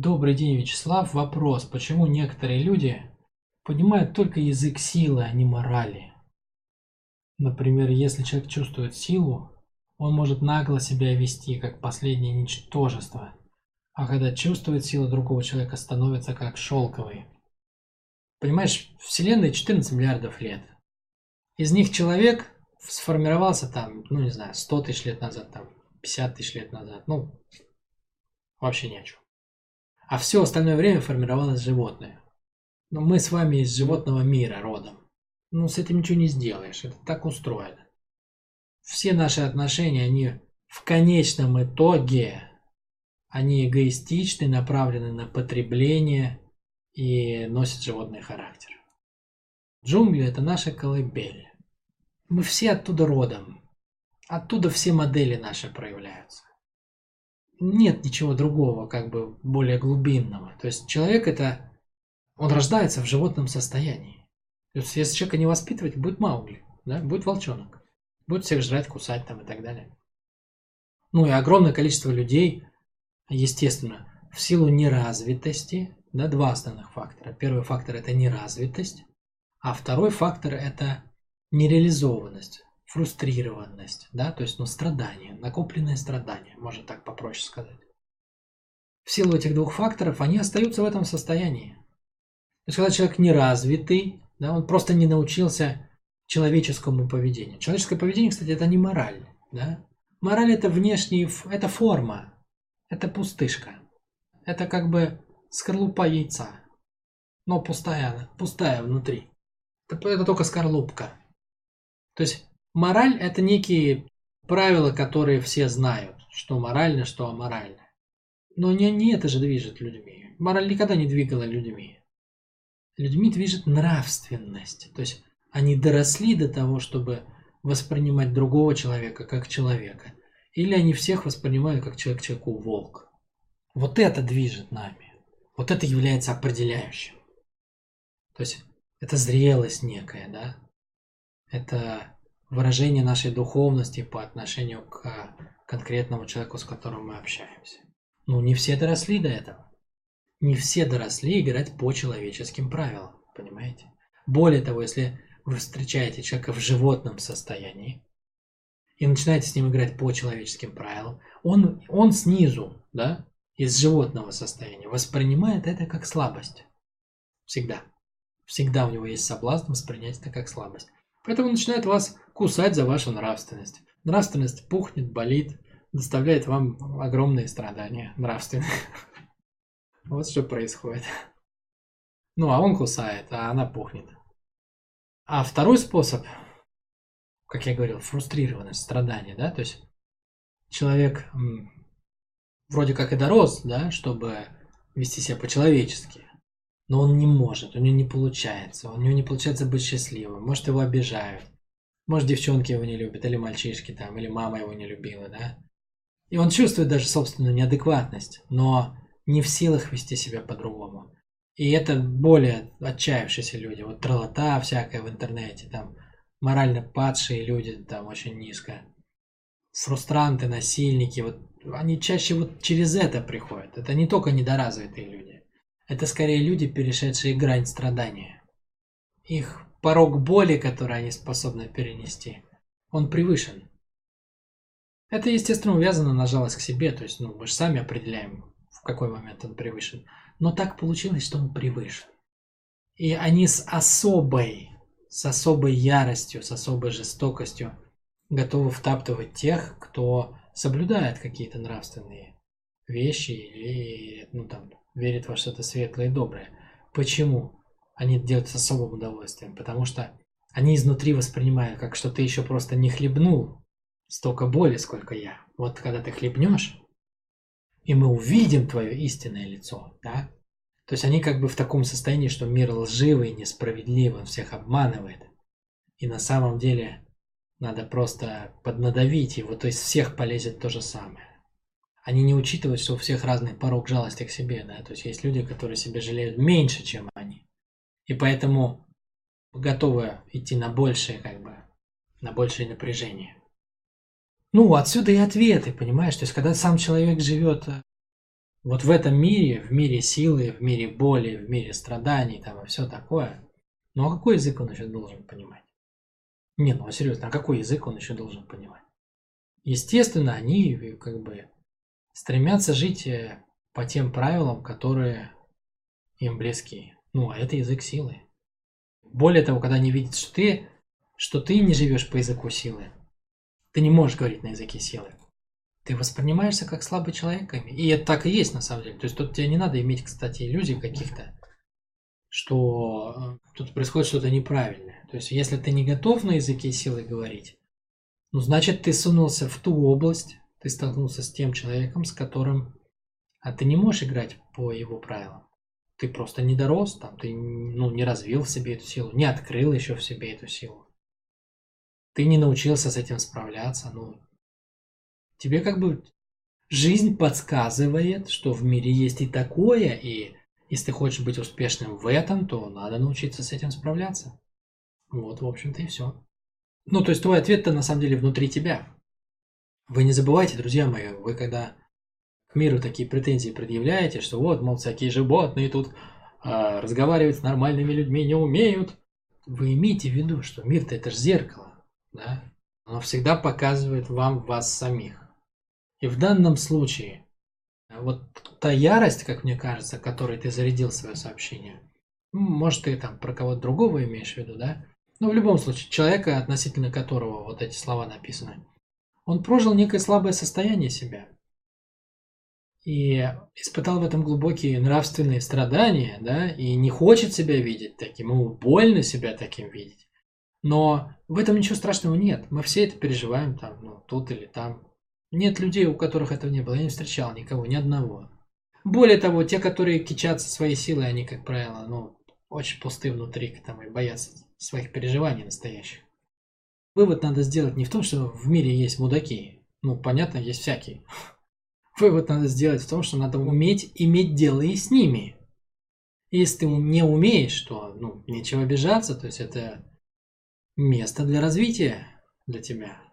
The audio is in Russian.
Добрый день, Вячеслав. Вопрос. Почему некоторые люди понимают только язык силы, а не морали? Например, если человек чувствует силу, он может нагло себя вести, как последнее ничтожество. А когда чувствует силу другого человека, становится как шелковый. Понимаешь, Вселенной 14 миллиардов лет. Из них человек сформировался там, ну не знаю, 100 тысяч лет назад, там 50 тысяч лет назад. Ну, вообще ни о чем. А все остальное время формировалось животное. Но мы с вами из животного мира родом. Ну, с этим ничего не сделаешь. Это так устроено. Все наши отношения, они в конечном итоге, они эгоистичны, направлены на потребление и носят животный характер. Джунгли – это наша колыбель. Мы все оттуда родом. Оттуда все модели наши проявляются. Нет ничего другого, как бы более глубинного. То есть человек это, он рождается в животном состоянии. То есть если человека не воспитывать, будет маугли, да? будет волчонок. Будет всех жрать, кусать там и так далее. Ну и огромное количество людей, естественно, в силу неразвитости, да, два основных фактора. Первый фактор это неразвитость, а второй фактор это нереализованность, фрустрированность, да, то есть ну, страдание, накопленное страдание, можно так попроще сказать. В силу этих двух факторов они остаются в этом состоянии. То есть когда человек неразвитый, да, он просто не научился человеческому поведению. Человеческое поведение, кстати, это не мораль. Да? Мораль это внешний, это форма, это пустышка. Это как бы скорлупа яйца, но пустая, пустая внутри. Это, это только скорлупка. То есть мораль – это некие правила, которые все знают, что морально, что аморально. Но не, не это же движет людьми. Мораль никогда не двигала людьми. Людьми движет нравственность. То есть они доросли до того, чтобы воспринимать другого человека как человека. Или они всех воспринимают как человек человеку волк. Вот это движет нами. Вот это является определяющим. То есть это зрелость некая, да? Это выражение нашей духовности по отношению к конкретному человеку, с которым мы общаемся. Ну, не все доросли до этого. Не все доросли играть по человеческим правилам, понимаете? Более того, если вы встречаете человека в животном состоянии и начинаете с ним играть по человеческим правилам, он, он снизу, да, из животного состояния воспринимает это как слабость. Всегда. Всегда у него есть соблазн воспринять это как слабость. Поэтому начинает вас кусать за вашу нравственность. Нравственность пухнет, болит, доставляет вам огромные страдания нравственные. Вот что происходит. Ну, а он кусает, а она пухнет. А второй способ, как я говорил, фрустрированность, страдание, да, то есть человек вроде как и дорос, да, чтобы вести себя по-человечески, но он не может, у него не получается, у него не получается быть счастливым, может его обижают, может девчонки его не любят, или мальчишки там, или мама его не любила, да. И он чувствует даже собственную неадекватность, но не в силах вести себя по-другому. И это более отчаявшиеся люди, вот тролота всякая в интернете, там морально падшие люди, там очень низко. Фрустранты, насильники, вот они чаще вот через это приходят. Это не только недоразвитые люди. Это скорее люди, перешедшие грань страдания. Их порог боли, который они способны перенести, он превышен. Это, естественно, увязано на жалость к себе, то есть ну, мы же сами определяем, в какой момент он превышен. Но так получилось, что он превышен. И они с особой, с особой яростью, с особой жестокостью готовы втаптывать тех, кто соблюдает какие-то нравственные вещи или ну, там, верит во что-то светлое и доброе. Почему? Они это делают с особым удовольствием, потому что они изнутри воспринимают, как что ты еще просто не хлебнул столько боли, сколько я. Вот когда ты хлебнешь, и мы увидим твое истинное лицо, да? То есть они как бы в таком состоянии, что мир лживый, несправедливый, всех обманывает. И на самом деле надо просто поднадавить его, то есть всех полезет то же самое они не учитывают, что у всех разный порог жалости к себе, да, то есть есть люди, которые себя жалеют меньше, чем они, и поэтому готовы идти на большее, как бы, на большее напряжение. Ну, отсюда и ответы, понимаешь, то есть когда сам человек живет Вот в этом мире, в мире силы, в мире боли, в мире страданий, там и все такое. Ну а какой язык он еще должен понимать? Не, ну серьезно, а какой язык он еще должен понимать? Естественно, они как бы стремятся жить э, по тем правилам, которые им близки. Ну, а это язык силы. Более того, когда они видят, что ты, что ты не живешь по языку силы, ты не можешь говорить на языке силы. Ты воспринимаешься как слабый человек. И это так и есть на самом деле. То есть тут тебе не надо иметь, кстати, иллюзий каких-то, что э, тут происходит что-то неправильное. То есть если ты не готов на языке силы говорить, ну значит ты сунулся в ту область, ты столкнулся с тем человеком, с которым а ты не можешь играть по его правилам. Ты просто не дорос, там, ты ну, не развил в себе эту силу, не открыл еще в себе эту силу. Ты не научился с этим справляться. Ну, тебе как бы жизнь подсказывает, что в мире есть и такое, и если ты хочешь быть успешным в этом, то надо научиться с этим справляться. Вот, в общем-то, и все. Ну, то есть твой ответ-то на самом деле внутри тебя. Вы не забывайте, друзья мои, вы когда к миру такие претензии предъявляете, что вот, мол, всякие животные тут а, разговаривать с нормальными людьми не умеют, вы имейте в виду, что мир-то это же зеркало, да? Оно всегда показывает вам вас самих. И в данном случае, вот та ярость, как мне кажется, которой ты зарядил свое сообщение, может, ты там про кого-то другого имеешь в виду, да? Но в любом случае, человека, относительно которого вот эти слова написаны, он прожил некое слабое состояние себя и испытал в этом глубокие нравственные страдания, да, и не хочет себя видеть таким, ему больно себя таким видеть. Но в этом ничего страшного нет. Мы все это переживаем там, ну, тут или там. Нет людей, у которых этого не было. Я не встречал никого, ни одного. Более того, те, которые кичатся своей силой, они, как правило, ну, очень пусты внутри там, и боятся своих переживаний настоящих. Вывод надо сделать не в том, что в мире есть мудаки. Ну, понятно, есть всякие. Вывод надо сделать в том, что надо уметь иметь дело и с ними. Если ты не умеешь, то ну, нечего обижаться, то есть это место для развития для тебя.